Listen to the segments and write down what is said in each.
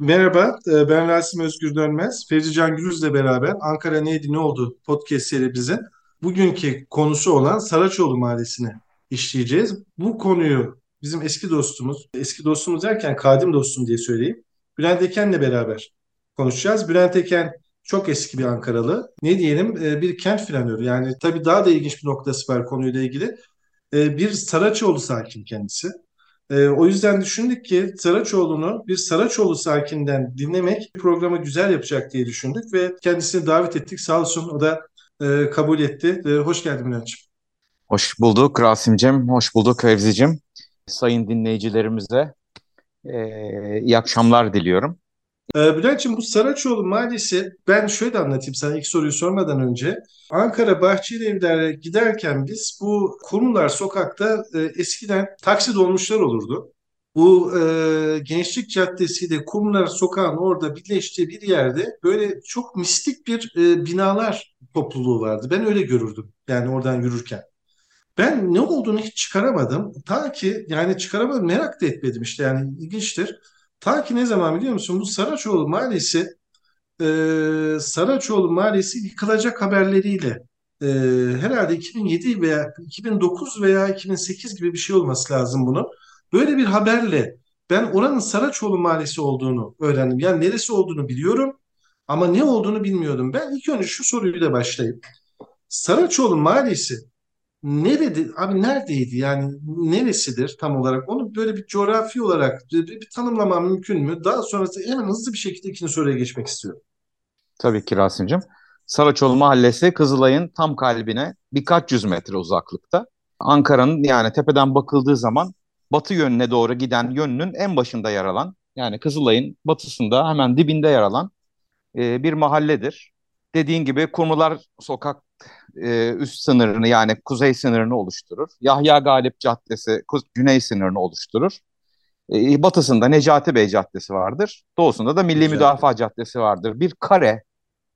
Merhaba, e, ben Rasim Özgür Dönmez. Fevzi Can Gürüz'le beraber Ankara Neydi Ne Oldu podcast serimizin bugünkü konusu olan Saraçoğlu Mahallesi'ni işleyeceğiz. Bu konuyu bizim eski dostumuz, eski dostumuz derken kadim dostum diye söyleyeyim, Bülent Eken'le beraber konuşacağız. Bülent Eken çok eski bir Ankaralı. Ne diyelim e, bir kent planörü. Yani tabii daha da ilginç bir noktası var konuyla ilgili. E, bir Saraçoğlu sakin kendisi. E, o yüzden düşündük ki Saraçoğlu'nu bir Saraçoğlu sakinden dinlemek programı güzel yapacak diye düşündük ve kendisini davet ettik. Sağ olsun o da e, kabul etti. E, hoş geldin Bülent'ciğim. Hoş bulduk Rasim'cim, hoş bulduk Fevzi'cim. Sayın dinleyicilerimize e, iyi akşamlar diliyorum. Ee, Bülent'ciğim bu Saraçoğlu Mahallesi ben şöyle anlatayım sana ilk soruyu sormadan önce. Ankara Bahçeli Evler'e giderken biz bu Kurumlar Sokak'ta e, eskiden taksi dolmuşlar olurdu. Bu e, Gençlik Caddesi ile Kumlar Sokağı'nın orada birleştiği bir yerde böyle çok mistik bir e, binalar topluluğu vardı. Ben öyle görürdüm yani oradan yürürken. Ben ne olduğunu hiç çıkaramadım. Ta ki yani çıkaramadım merak da etmedim işte yani ilginçtir. Ta ki ne zaman biliyor musun? Bu Saraçoğlu Mahallesi e, Saraçoğlu Mahallesi yıkılacak haberleriyle e, herhalde 2007 veya 2009 veya 2008 gibi bir şey olması lazım bunun. Böyle bir haberle ben oranın Saraçoğlu Mahallesi olduğunu öğrendim. Yani neresi olduğunu biliyorum ama ne olduğunu bilmiyordum. Ben ilk önce şu soruyla başlayayım. Saraçoğlu Mahallesi nerede abi neredeydi yani neresidir tam olarak onu böyle bir coğrafi olarak bir, bir tanımlamam mümkün mü? Daha sonrası hemen hızlı bir şekilde ikinci soruya geçmek istiyorum. Tabii ki Rasim'cim. Saraçoğlu Mahallesi Kızılay'ın tam kalbine birkaç yüz metre uzaklıkta. Ankara'nın yani tepeden bakıldığı zaman batı yönüne doğru giden yönünün en başında yer alan yani Kızılay'ın batısında hemen dibinde yer alan e, bir mahalledir. Dediğin gibi Kurmular Sokak e, üst sınırını yani kuzey sınırını oluşturur. Yahya Galip Caddesi güney sınırını oluşturur. E, batısında Necati Bey Caddesi vardır. Doğusunda da Milli Güzel. Müdafaa Caddesi vardır. Bir kare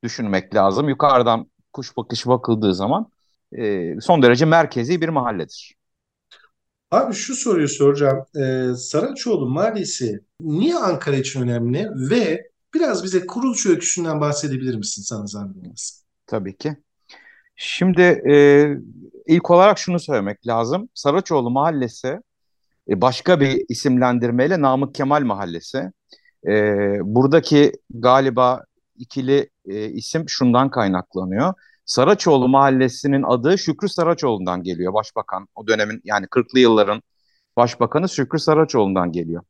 düşünmek lazım. Yukarıdan kuş bakışı bakıldığı zaman e, son derece merkezi bir mahalledir. Abi şu soruyu soracağım. Ee, Saraçoğlu Mahallesi niye Ankara için önemli ve biraz bize kuruluş öyküsünden bahsedebilir misin sana zahmet Tabii ki. Şimdi e, ilk olarak şunu söylemek lazım. Saraçoğlu Mahallesi e, başka bir isimlendirmeyle Namık Kemal Mahallesi. E, buradaki galiba ikili e, isim şundan kaynaklanıyor. Saraçoğlu Mahallesi'nin adı Şükrü Saraçoğlu'ndan geliyor. Başbakan o dönemin yani 40'lı yılların başbakanı Şükrü Saraçoğlu'ndan geliyor.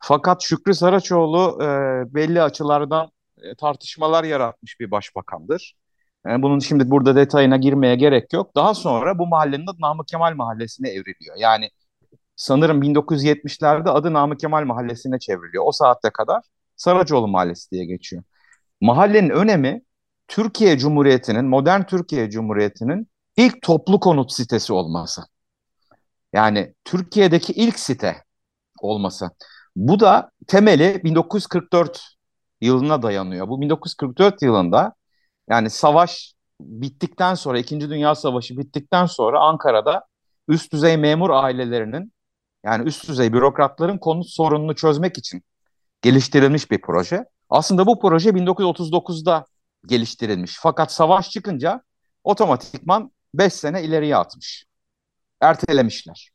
Fakat Şükrü Saraçoğlu e, belli açılardan e, tartışmalar yaratmış bir başbakandır. Yani bunun şimdi burada detayına girmeye gerek yok. Daha sonra bu mahallenin adı Namık Kemal Mahallesi'ne evriliyor. Yani sanırım 1970'lerde adı Namık Kemal Mahallesi'ne çevriliyor. O saatte kadar Saracoğlu Mahallesi diye geçiyor. Mahallenin önemi Türkiye Cumhuriyeti'nin, modern Türkiye Cumhuriyeti'nin ilk toplu konut sitesi olması. Yani Türkiye'deki ilk site olması. Bu da temeli 1944 yılına dayanıyor. Bu 1944 yılında yani savaş bittikten sonra, İkinci Dünya Savaşı bittikten sonra Ankara'da üst düzey memur ailelerinin yani üst düzey bürokratların konut sorununu çözmek için geliştirilmiş bir proje. Aslında bu proje 1939'da geliştirilmiş. Fakat savaş çıkınca otomatikman 5 sene ileriye atmış. Ertelemişler.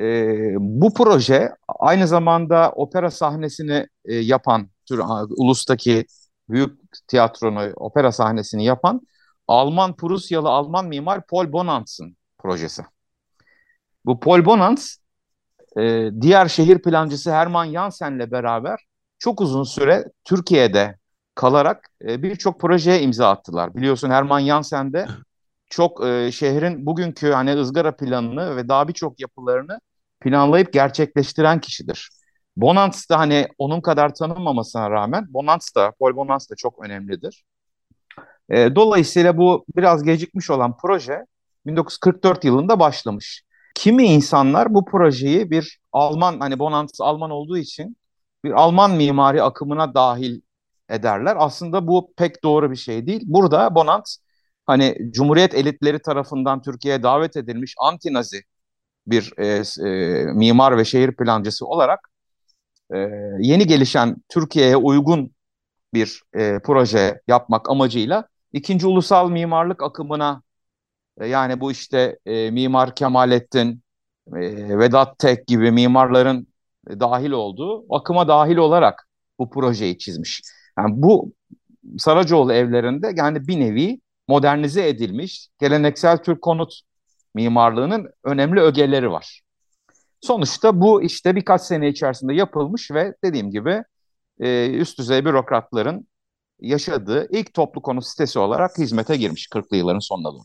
Ee, bu proje aynı zamanda opera sahnesini e, yapan tür, ulustaki büyük tiyatronu, opera sahnesini yapan Alman Prusyalı Alman mimar Paul Bonanz'ın projesi. Bu Paul Bonanz e, diğer şehir plancısı Hermann Jansen'le beraber çok uzun süre Türkiye'de kalarak e, birçok projeye imza attılar. Biliyorsun Hermann Jansen de çok e, şehrin bugünkü hani ızgara planını ve daha birçok yapılarını planlayıp gerçekleştiren kişidir. Bonans da hani onun kadar tanınmamasına rağmen Bonans da, Paul Bonans da çok önemlidir. E, dolayısıyla bu biraz gecikmiş olan proje 1944 yılında başlamış. Kimi insanlar bu projeyi bir Alman, hani Bonans Alman olduğu için bir Alman mimari akımına dahil ederler. Aslında bu pek doğru bir şey değil. Burada Bonans hani Cumhuriyet elitleri tarafından Türkiye'ye davet edilmiş anti-nazi bir e, e, mimar ve şehir plancısı olarak e, yeni gelişen Türkiye'ye uygun bir e, proje yapmak amacıyla ikinci ulusal mimarlık akımına e, yani bu işte e, Mimar Kemalettin, e, Vedat Tek gibi mimarların e, dahil olduğu akıma dahil olarak bu projeyi çizmiş. Yani bu Saracoğlu evlerinde yani bir nevi modernize edilmiş geleneksel Türk konut mimarlığının önemli ögeleri var. Sonuçta bu işte birkaç sene içerisinde yapılmış ve dediğim gibi e, üst düzey bürokratların yaşadığı ilk toplu konut sitesi olarak hizmete girmiş 40'lı yılların sonuna doğru.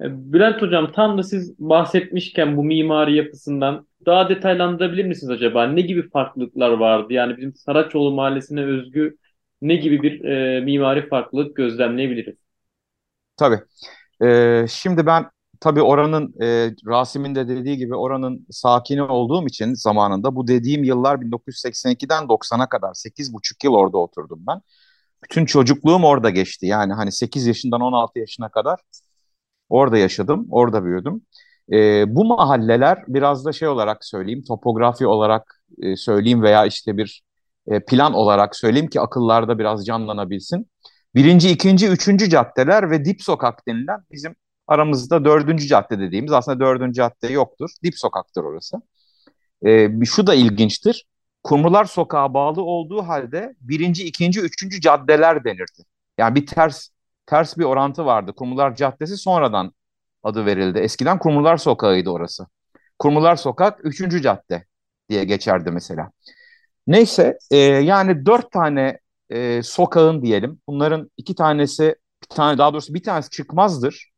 E, Bülent Hocam tam da siz bahsetmişken bu mimari yapısından daha detaylandırabilir misiniz acaba? Ne gibi farklılıklar vardı? Yani bizim Saraçoğlu Mahallesi'ne özgü ne gibi bir e, mimari farklılık gözlemleyebiliriz? Tabii. Ee, şimdi ben tabii oranın e, Rasim'in de dediği gibi oranın sakini olduğum için zamanında bu dediğim yıllar 1982'den 90'a kadar 8,5 yıl orada oturdum ben. Bütün çocukluğum orada geçti. Yani hani 8 yaşından 16 yaşına kadar orada yaşadım, orada büyüdüm. E, bu mahalleler biraz da şey olarak söyleyeyim, topografi olarak e, söyleyeyim veya işte bir e, plan olarak söyleyeyim ki akıllarda biraz canlanabilsin. Birinci, ikinci, üçüncü caddeler ve dip sokak denilen bizim aramızda dördüncü cadde dediğimiz aslında dördüncü cadde yoktur. Dip sokaktır orası. E, şu da ilginçtir. Kumrular Sokağa bağlı olduğu halde birinci, ikinci, üçüncü caddeler denirdi. Yani bir ters ters bir orantı vardı. Kumrular Caddesi sonradan adı verildi. Eskiden Kumrular Sokağı'ydı orası. Kumrular Sokak üçüncü cadde diye geçerdi mesela. Neyse e, yani dört tane e, sokağın diyelim. Bunların iki tanesi bir tane daha doğrusu bir tanesi çıkmazdır.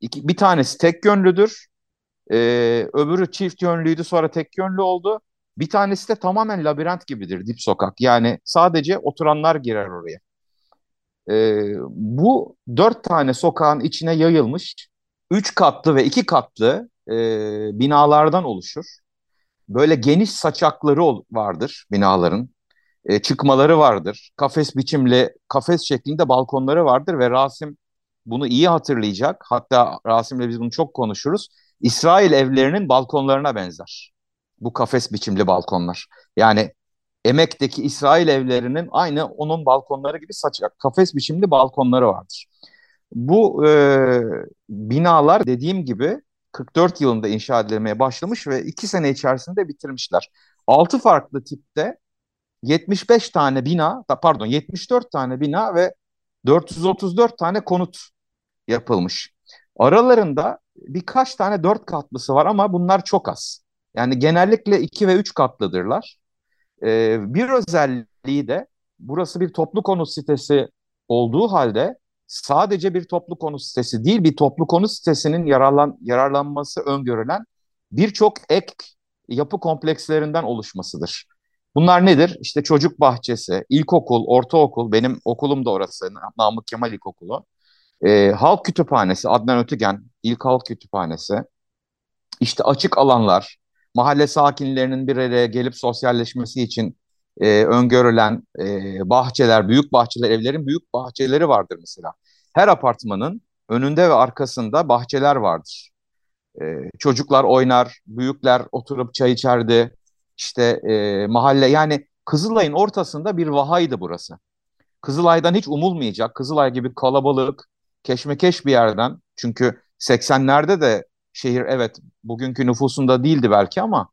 İki, bir tanesi tek yönlüdür. E, öbürü çift yönlüydü sonra tek yönlü oldu. Bir tanesi de tamamen labirent gibidir dip sokak. Yani sadece oturanlar girer oraya. E, bu dört tane sokağın içine yayılmış üç katlı ve iki katlı e, binalardan oluşur. Böyle geniş saçakları vardır binaların. E, çıkmaları vardır. Kafes biçimli, kafes şeklinde balkonları vardır ve Rasim bunu iyi hatırlayacak. Hatta Rasim'le biz bunu çok konuşuruz. İsrail evlerinin balkonlarına benzer. Bu kafes biçimli balkonlar. Yani Emek'teki İsrail evlerinin aynı onun balkonları gibi saçak, kafes biçimli balkonları vardır. Bu e, binalar dediğim gibi 44 yılında inşa edilmeye başlamış ve 2 sene içerisinde bitirmişler. 6 farklı tipte 75 tane bina, pardon 74 tane bina ve 434 tane konut yapılmış. Aralarında birkaç tane dört katlısı var ama bunlar çok az. Yani genellikle 2 ve 3 katlıdırlar. Ee, bir özelliği de burası bir toplu konut sitesi olduğu halde sadece bir toplu konut sitesi değil, bir toplu konut sitesinin yararlan, yararlanması öngörülen birçok ek yapı komplekslerinden oluşmasıdır. Bunlar nedir? İşte çocuk bahçesi, ilkokul, ortaokul, benim okulum da orası, Namık Kemal İlkokulu. E, halk kütüphanesi, Adnan Ötügen, ilk halk kütüphanesi. İşte açık alanlar, mahalle sakinlerinin bir araya gelip sosyalleşmesi için e, öngörülen e, bahçeler, büyük bahçeler, evlerin büyük bahçeleri vardır mesela. Her apartmanın önünde ve arkasında bahçeler vardır. E, çocuklar oynar, büyükler oturup çay içerdi. İşte e, mahalle yani Kızılay'ın ortasında bir vahaydı burası. Kızılay'dan hiç umulmayacak, Kızılay gibi kalabalık, keşmekeş bir yerden. Çünkü 80'lerde de şehir evet bugünkü nüfusunda değildi belki ama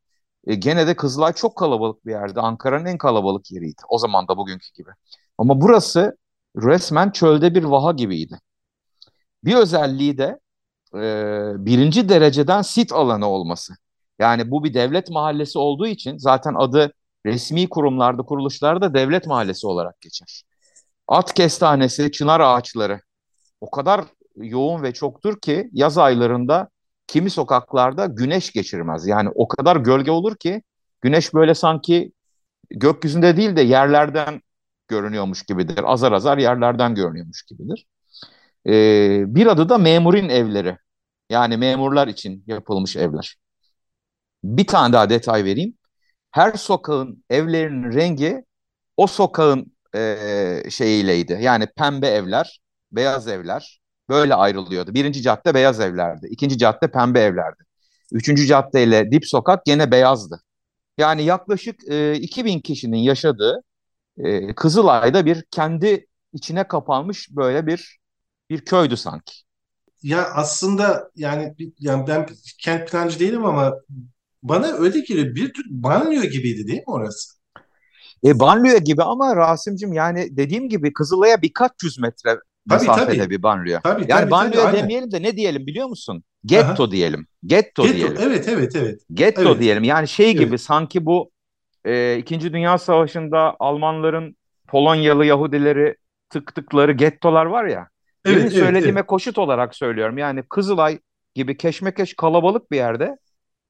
e, gene de Kızılay çok kalabalık bir yerdi. Ankara'nın en kalabalık yeriydi. O zaman da bugünkü gibi. Ama burası resmen çölde bir vaha gibiydi. Bir özelliği de e, birinci dereceden sit alanı olması. Yani bu bir devlet mahallesi olduğu için zaten adı resmi kurumlarda, kuruluşlarda devlet mahallesi olarak geçer. At kestanesi, çınar ağaçları o kadar yoğun ve çoktur ki yaz aylarında kimi sokaklarda güneş geçirmez. Yani o kadar gölge olur ki güneş böyle sanki gökyüzünde değil de yerlerden görünüyormuş gibidir. Azar azar yerlerden görünüyormuş gibidir. Ee, bir adı da memurin evleri. Yani memurlar için yapılmış evler. Bir tane daha detay vereyim. Her sokağın evlerinin rengi o sokağın e, şeyiyleydi. Yani pembe evler, beyaz evler böyle ayrılıyordu. Birinci cadde beyaz evlerdi. ikinci cadde pembe evlerdi. Üçüncü caddeyle dip sokak gene beyazdı. Yani yaklaşık e, 2000 kişinin yaşadığı e, Kızılay'da bir kendi içine kapanmış böyle bir bir köydü sanki. Ya aslında yani yani ben kent plancı değilim ama bana öyle geliyor bir tür banliyö gibiydi değil mi orası? E, banliyö gibi ama Rasim'cim yani dediğim gibi Kızılay'a birkaç yüz metre Tabii, mesafede tabii. bir banliyö. Tabii, yani tabii, banliyö tabii, aynen. demeyelim de ne diyelim biliyor musun? Getto diyelim. Getto, Getto, diyelim. evet evet evet. Getto Evet. diyelim. Yani şey Evet. gibi sanki bu e, İkinci Dünya Savaşı'nda Almanların Polonyalı Yahudileri tıktıkları gettolar var ya. Evet, Demin evet, söylediğime evet. koşut olarak söylüyorum. Yani Kızılay gibi keşmekeş kalabalık bir yerde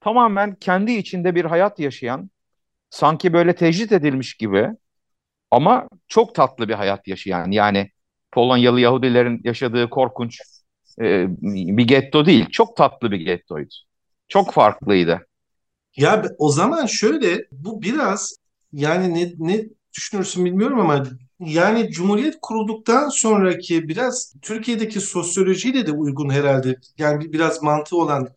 tamamen kendi içinde bir hayat yaşayan, sanki böyle tecrit edilmiş gibi ama çok tatlı bir hayat yaşayan. Yani Polonyalı Yahudilerin yaşadığı korkunç e, bir getto değil. Çok tatlı bir gettoydu. Çok farklıydı. Ya o zaman şöyle bu biraz yani ne, ne düşünürsün bilmiyorum ama yani Cumhuriyet kurulduktan sonraki biraz Türkiye'deki sosyolojiyle de uygun herhalde. Yani bir- biraz mantığı olan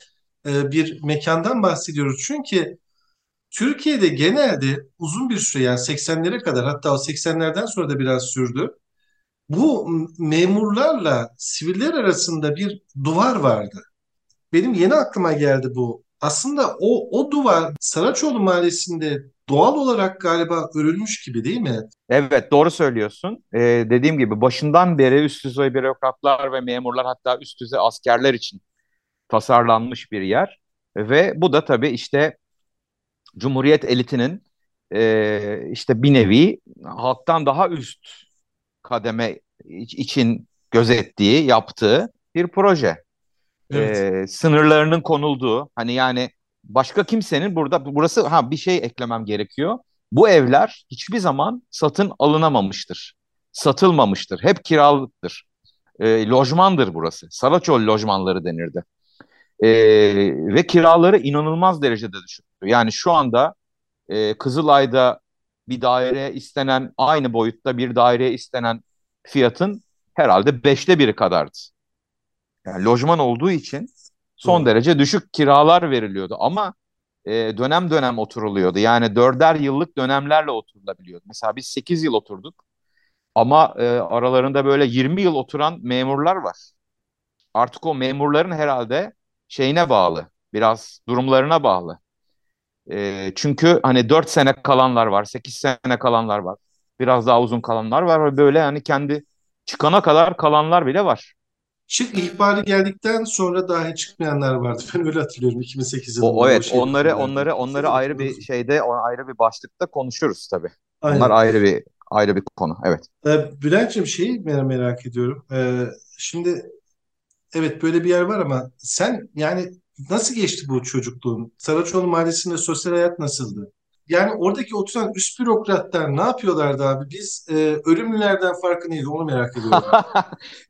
e, bir mekandan bahsediyoruz. Çünkü Türkiye'de genelde uzun bir süre yani 80'lere kadar hatta o 80'lerden sonra da biraz sürdü. Bu memurlarla siviller arasında bir duvar vardı. Benim yeni aklıma geldi bu. Aslında o o duvar Saraçoğlu Mahallesi'nde doğal olarak galiba örülmüş gibi değil mi? Evet doğru söylüyorsun. Ee, dediğim gibi başından beri üst düzey bürokratlar ve memurlar hatta üst düzey askerler için tasarlanmış bir yer. Ve bu da tabii işte Cumhuriyet elitinin e, işte bir nevi halktan daha üst kademe iç- için gözettiği, yaptığı bir proje. Evet. Ee, sınırlarının konulduğu hani yani başka kimsenin burada burası ha bir şey eklemem gerekiyor. Bu evler hiçbir zaman satın alınamamıştır. Satılmamıştır. Hep kiralıktır. Ee, lojmandır burası. Saraçoğlu lojmanları denirdi. Ee, ve kiraları inanılmaz derecede düşüktü. Yani şu anda e, Kızılay'da bir daire istenen aynı boyutta bir daireye istenen fiyatın herhalde beşte biri kadardı. Yani lojman olduğu için son Doğru. derece düşük kiralar veriliyordu ama e, dönem dönem oturuluyordu. Yani dörder yıllık dönemlerle oturulabiliyordu. Mesela biz 8 yıl oturduk ama e, aralarında böyle 20 yıl oturan memurlar var. Artık o memurların herhalde şeyine bağlı, biraz durumlarına bağlı. E, çünkü hani 4 sene kalanlar var, 8 sene kalanlar var, biraz daha uzun kalanlar var ve böyle hani kendi çıkana kadar kalanlar bile var. Çık ihbarı geldikten sonra dahi çıkmayanlar vardı. Ben öyle hatırlıyorum 2008 yılında. O, o evet şeyde onları filmlerde. onları onları ayrı bir şeyde ayrı bir başlıkta konuşuruz tabii. Aynen. Onlar ayrı bir ayrı bir konu. Evet. Ee, Bülent'ciğim şeyi merak, merak ediyorum. Ee, şimdi evet böyle bir yer var ama sen yani nasıl geçti bu çocukluğun? Saraçoğlu Mahallesi'nde sosyal hayat nasıldı? Yani oradaki oturan üst bürokratlar ne yapıyorlardı abi? Biz e, ölümlülerden farkı neydi onu merak ediyorum.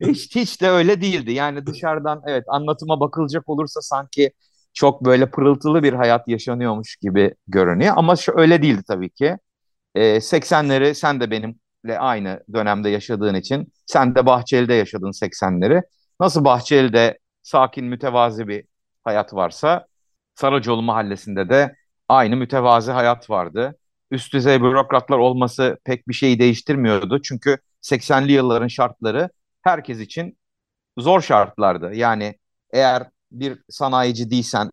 hiç, hiç de öyle değildi. Yani dışarıdan evet anlatıma bakılacak olursa sanki çok böyle pırıltılı bir hayat yaşanıyormuş gibi görünüyor. Ama şu öyle değildi tabii ki. Ee, 80'leri sen de benimle aynı dönemde yaşadığın için sen de Bahçeli'de yaşadın 80'leri. Nasıl Bahçeli'de sakin mütevazi bir hayat varsa Saracoğlu Mahallesi'nde de aynı mütevazi hayat vardı. Üst düzey bürokratlar olması pek bir şeyi değiştirmiyordu. Çünkü 80'li yılların şartları herkes için zor şartlardı. Yani eğer bir sanayici değilsen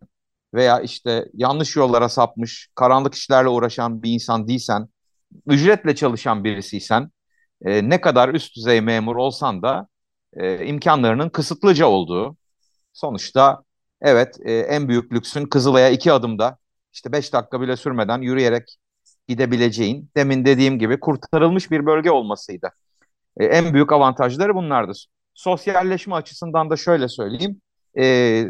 veya işte yanlış yollara sapmış, karanlık işlerle uğraşan bir insan değilsen, ücretle çalışan birisiysen, e, ne kadar üst düzey memur olsan da e, imkanlarının kısıtlıca olduğu, sonuçta evet e, en büyük lüksün Kızılay'a iki adımda, işte beş dakika bile sürmeden yürüyerek gidebileceğin, demin dediğim gibi kurtarılmış bir bölge olmasıydı. E, en büyük avantajları bunlardı. Sosyalleşme açısından da şöyle söyleyeyim. e,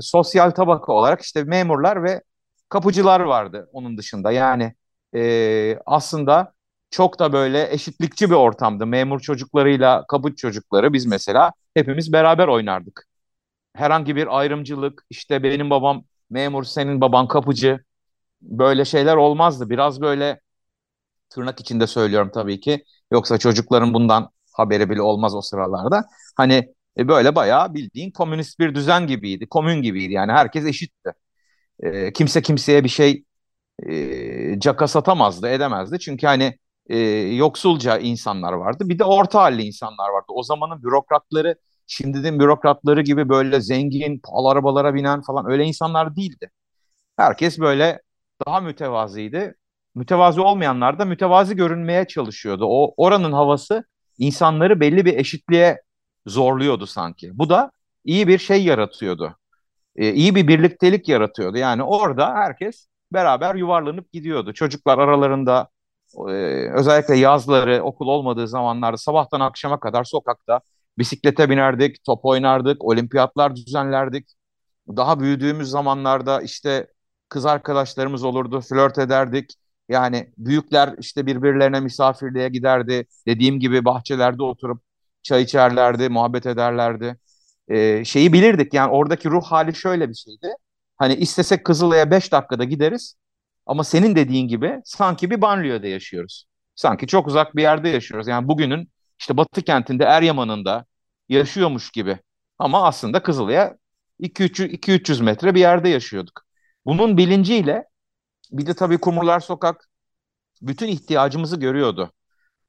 sosyal tabaka olarak işte memurlar ve kapıcılar vardı onun dışında. Yani e, aslında çok da böyle eşitlikçi bir ortamdı. Memur çocuklarıyla kapıcı çocukları biz mesela hepimiz beraber oynardık. Herhangi bir ayrımcılık işte benim babam memur, senin baban kapıcı böyle şeyler olmazdı. Biraz böyle tırnak içinde söylüyorum tabii ki. Yoksa çocukların bundan haberi bile olmaz o sıralarda. Hani e, böyle bayağı bildiğin komünist bir düzen gibiydi. Komün gibiydi yani herkes eşitti. E, kimse kimseye bir şey e, caka satamazdı, edemezdi. Çünkü hani e, yoksulca insanlar vardı. Bir de orta halli insanlar vardı. O zamanın bürokratları şimdinin bürokratları gibi böyle zengin, pahalı arabalara binen falan öyle insanlar değildi. Herkes böyle daha mütevazıydı. Mütevazi olmayanlar da mütevazi görünmeye çalışıyordu. O oranın havası insanları belli bir eşitliğe zorluyordu sanki. Bu da iyi bir şey yaratıyordu. Ee, iyi bir birliktelik yaratıyordu. Yani orada herkes beraber yuvarlanıp gidiyordu. Çocuklar aralarında e, özellikle yazları okul olmadığı zamanlarda sabahtan akşama kadar sokakta bisiklete binerdik, top oynardık, olimpiyatlar düzenlerdik. Daha büyüdüğümüz zamanlarda işte kız arkadaşlarımız olurdu, flört ederdik. Yani büyükler işte birbirlerine misafirliğe giderdi. Dediğim gibi bahçelerde oturup çay içerlerdi, muhabbet ederlerdi. Ee, şeyi bilirdik yani oradaki ruh hali şöyle bir şeydi. Hani istesek Kızılay'a 5 dakikada gideriz ama senin dediğin gibi sanki bir banliyöde yaşıyoruz. Sanki çok uzak bir yerde yaşıyoruz. Yani bugünün işte Batı kentinde Eryaman'ında yaşıyormuş gibi. Ama aslında Kızılay'a 2-300 metre bir yerde yaşıyorduk. Bunun bilinciyle bir de tabii Kumrular Sokak bütün ihtiyacımızı görüyordu.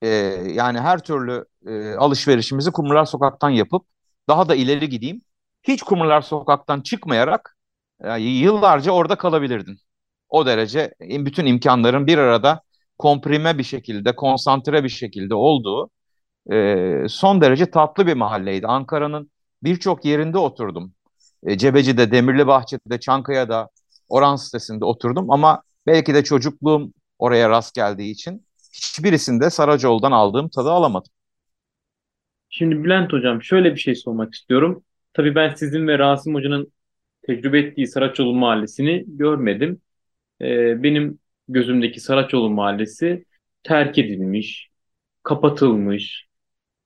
Ee, yani her türlü e, alışverişimizi Kumrular Sokak'tan yapıp daha da ileri gideyim. Hiç Kumrular Sokak'tan çıkmayarak e, yıllarca orada kalabilirdin. O derece bütün imkanların bir arada komprime bir şekilde, konsantre bir şekilde olduğu e, son derece tatlı bir mahalleydi. Ankara'nın birçok yerinde oturdum. E, Cebeci'de, Demirli Bahçe'de, Çankaya'da, Oran sitesinde oturdum ama belki de çocukluğum oraya rast geldiği için hiçbirisinde Saracoğlu'dan aldığım tadı alamadım. Şimdi Bülent Hocam şöyle bir şey sormak istiyorum. Tabii ben sizin ve Rasim Hoca'nın tecrübe ettiği Saraçoğlu Mahallesi'ni görmedim. Ee, benim gözümdeki Saraçoğlu Mahallesi terk edilmiş, kapatılmış,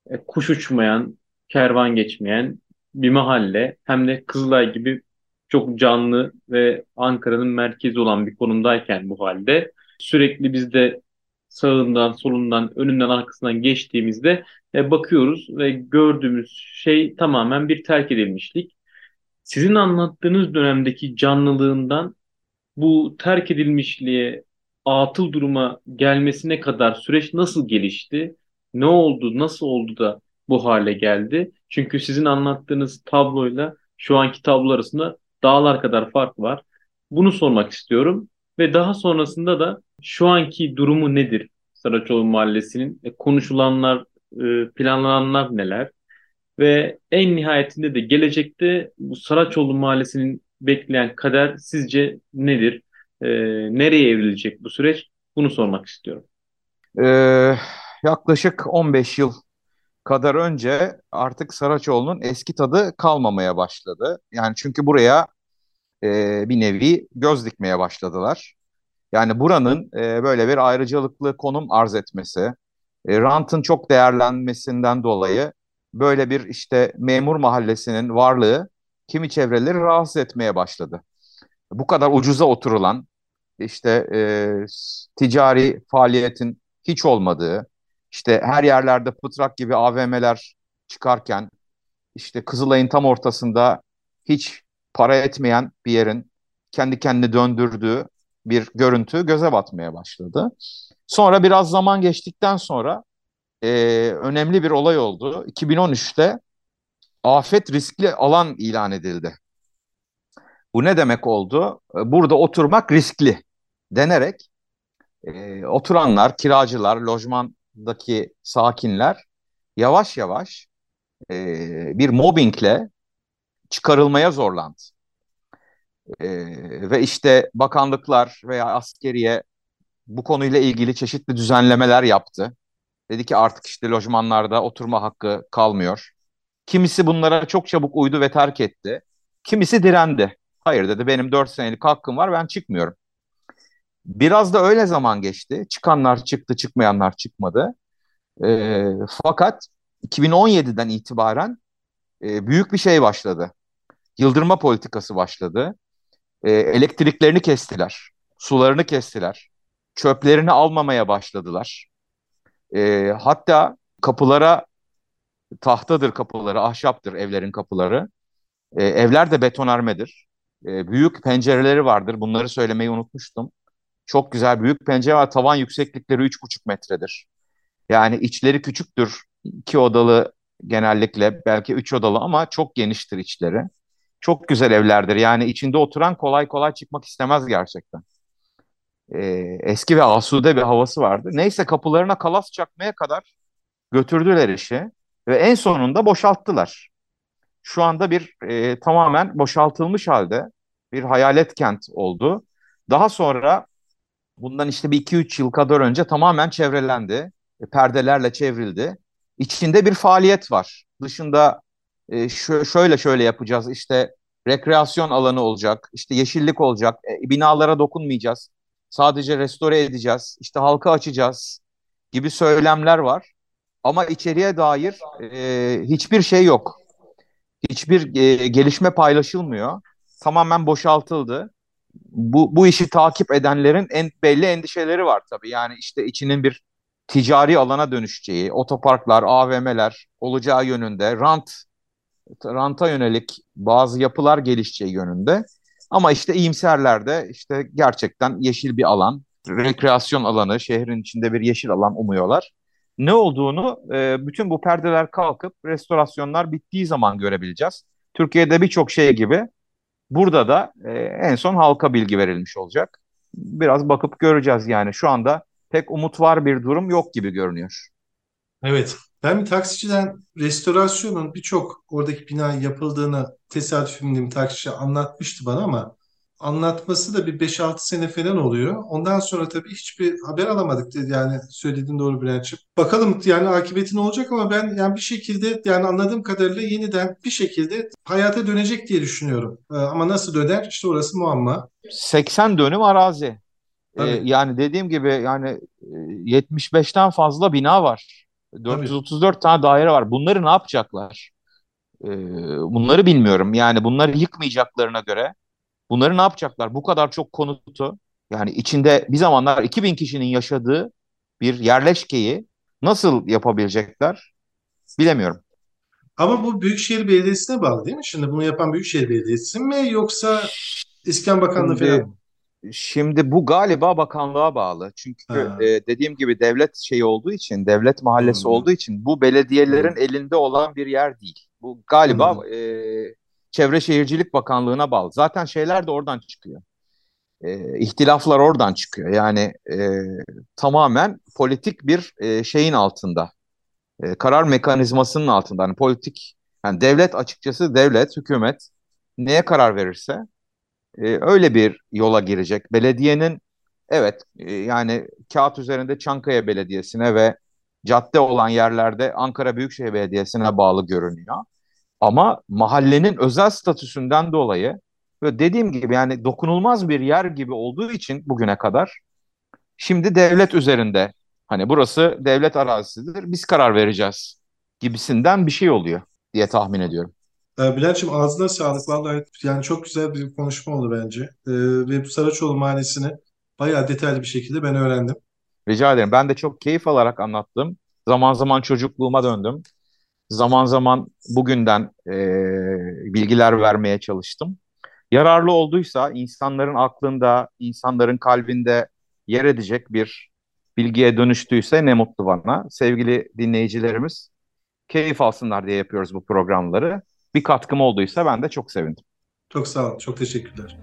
e, kuş uçmayan, kervan geçmeyen bir mahalle. Hem de Kızılay gibi çok canlı ve Ankara'nın merkezi olan bir konumdayken bu halde sürekli biz de sağından, solundan, önünden, arkasından geçtiğimizde e, bakıyoruz ve gördüğümüz şey tamamen bir terk edilmişlik. Sizin anlattığınız dönemdeki canlılığından bu terk edilmişliğe, atıl duruma gelmesine kadar süreç nasıl gelişti? Ne oldu, nasıl oldu da bu hale geldi? Çünkü sizin anlattığınız tabloyla şu anki tablo arasında dağlar kadar fark var. Bunu sormak istiyorum. Ve daha sonrasında da şu anki durumu nedir Saraçoğlu Mahallesi'nin? E, konuşulanlar, e, planlananlar neler? Ve en nihayetinde de gelecekte bu Saraçoğlu Mahallesi'nin bekleyen kader sizce nedir? E, nereye evrilecek bu süreç? Bunu sormak istiyorum. Ee, yaklaşık 15 yıl kadar önce artık Saraçoğlu'nun eski tadı kalmamaya başladı. Yani çünkü buraya e, bir nevi göz dikmeye başladılar. Yani buranın e, böyle bir ayrıcalıklı konum arz etmesi, e, rantın çok değerlenmesinden dolayı böyle bir işte memur mahallesinin varlığı kimi çevreleri rahatsız etmeye başladı. Bu kadar ucuza oturulan işte e, ticari faaliyetin hiç olmadığı, işte her yerlerde pıtrak gibi AVM'ler çıkarken işte Kızılay'ın tam ortasında hiç para etmeyen bir yerin kendi kendini döndürdüğü bir görüntü göze batmaya başladı. Sonra biraz zaman geçtikten sonra e, önemli bir olay oldu. 2013'te afet riskli alan ilan edildi. Bu ne demek oldu? E, burada oturmak riskli denerek e, oturanlar, kiracılar, lojmandaki sakinler yavaş yavaş e, bir mobbingle çıkarılmaya zorlandı. E, ve işte bakanlıklar veya askeriye bu konuyla ilgili çeşitli düzenlemeler yaptı. Dedi ki artık işte lojmanlarda oturma hakkı kalmıyor. Kimisi bunlara çok çabuk uydu ve terk etti. Kimisi direndi. Hayır dedi benim 4 senelik hakkım var ben çıkmıyorum. Biraz da öyle zaman geçti. Çıkanlar çıktı, çıkmayanlar çıkmadı. E, fakat 2017'den itibaren e, büyük bir şey başladı. Yıldırma politikası başladı. E, elektriklerini kestiler, sularını kestiler, çöplerini almamaya başladılar. E, hatta kapılara tahtadır kapıları, ahşaptır evlerin kapıları. E, evler de betonarmedir. E, büyük pencereleri vardır. Bunları söylemeyi unutmuştum. Çok güzel büyük pencere var. Tavan yükseklikleri 3,5 metredir. Yani içleri küçüktür. İki odalı genellikle belki üç odalı ama çok geniştir içleri. Çok güzel evlerdir. Yani içinde oturan kolay kolay çıkmak istemez gerçekten. Ee, eski ve asude bir havası vardı. Neyse kapılarına kalas çakmaya kadar götürdüler işi ve en sonunda boşalttılar. Şu anda bir e, tamamen boşaltılmış halde bir hayalet kent oldu. Daha sonra bundan işte bir iki üç yıl kadar önce tamamen çevrelendi. E, perdelerle çevrildi. İçinde bir faaliyet var. Dışında e, şöyle şöyle yapacağız. İşte rekreasyon alanı olacak, işte yeşillik olacak, e, binalara dokunmayacağız. Sadece restore edeceğiz, işte halka açacağız gibi söylemler var. Ama içeriye dair e, hiçbir şey yok. Hiçbir e, gelişme paylaşılmıyor. Tamamen boşaltıldı. Bu, bu işi takip edenlerin en belli endişeleri var tabii. Yani işte içinin bir ticari alana dönüşeceği, otoparklar, AVM'ler olacağı yönünde, rant ranta yönelik bazı yapılar gelişeceği yönünde. Ama işte iyimserler de işte gerçekten yeşil bir alan, rekreasyon alanı, şehrin içinde bir yeşil alan umuyorlar. Ne olduğunu e, bütün bu perdeler kalkıp restorasyonlar bittiği zaman görebileceğiz. Türkiye'de birçok şey gibi burada da e, en son halka bilgi verilmiş olacak. Biraz bakıp göreceğiz yani şu anda pek umut var bir durum yok gibi görünüyor. Evet. Ben bir taksiciden restorasyonun birçok oradaki bina yapıldığını tesadüf bir taksici anlatmıştı bana ama anlatması da bir 5-6 sene falan oluyor. Ondan sonra tabii hiçbir haber alamadık dedi yani söylediğin doğru Bülent'ciğim. Bakalım yani akıbeti ne olacak ama ben yani bir şekilde yani anladığım kadarıyla yeniden bir şekilde hayata dönecek diye düşünüyorum. Ee, ama nasıl döner işte orası muamma. 80 dönüm arazi. Ee, yani dediğim gibi yani 75'ten fazla bina var. 434 Tabii. tane daire var. Bunları ne yapacaklar? Ee, bunları bilmiyorum. Yani bunları yıkmayacaklarına göre bunları ne yapacaklar? Bu kadar çok konutu yani içinde bir zamanlar 2000 kişinin yaşadığı bir yerleşkeyi nasıl yapabilecekler? Bilemiyorum. Ama bu Büyükşehir Belediyesi'ne bağlı değil mi? Şimdi bunu yapan Büyükşehir Belediyesi mi yoksa İskan Bakanlığı Şimdi, falan mı? Şimdi bu galiba bakanlığa bağlı. Çünkü e, dediğim gibi devlet şeyi olduğu için, devlet mahallesi hmm. olduğu için bu belediyelerin hmm. elinde olan bir yer değil. Bu galiba hmm. e, Çevre Şehircilik Bakanlığı'na bağlı. Zaten şeyler de oradan çıkıyor. E, ihtilaflar oradan çıkıyor. Yani e, tamamen politik bir e, şeyin altında. E, karar mekanizmasının altında. Yani politik, yani devlet açıkçası devlet, hükümet neye karar verirse e, öyle bir yola girecek. Belediyenin evet e, yani kağıt üzerinde Çankaya Belediyesi'ne ve cadde olan yerlerde Ankara Büyükşehir Belediyesi'ne bağlı görünüyor. Ama mahallenin özel statüsünden dolayı ve dediğim gibi yani dokunulmaz bir yer gibi olduğu için bugüne kadar şimdi devlet üzerinde hani burası devlet arazisidir biz karar vereceğiz gibisinden bir şey oluyor diye tahmin ediyorum. E, Bülent'ciğim ağzına sağlık. Vallahi yani çok güzel bir konuşma oldu bence. E, ve Saraçoğlu Mahallesi'ni bayağı detaylı bir şekilde ben öğrendim. Rica ederim. Ben de çok keyif alarak anlattım. Zaman zaman çocukluğuma döndüm. Zaman zaman bugünden e, bilgiler vermeye çalıştım. Yararlı olduysa insanların aklında, insanların kalbinde yer edecek bir bilgiye dönüştüyse ne mutlu bana. Sevgili dinleyicilerimiz keyif alsınlar diye yapıyoruz bu programları bir katkım olduysa ben de çok sevindim. Çok sağ olun. Çok teşekkürler.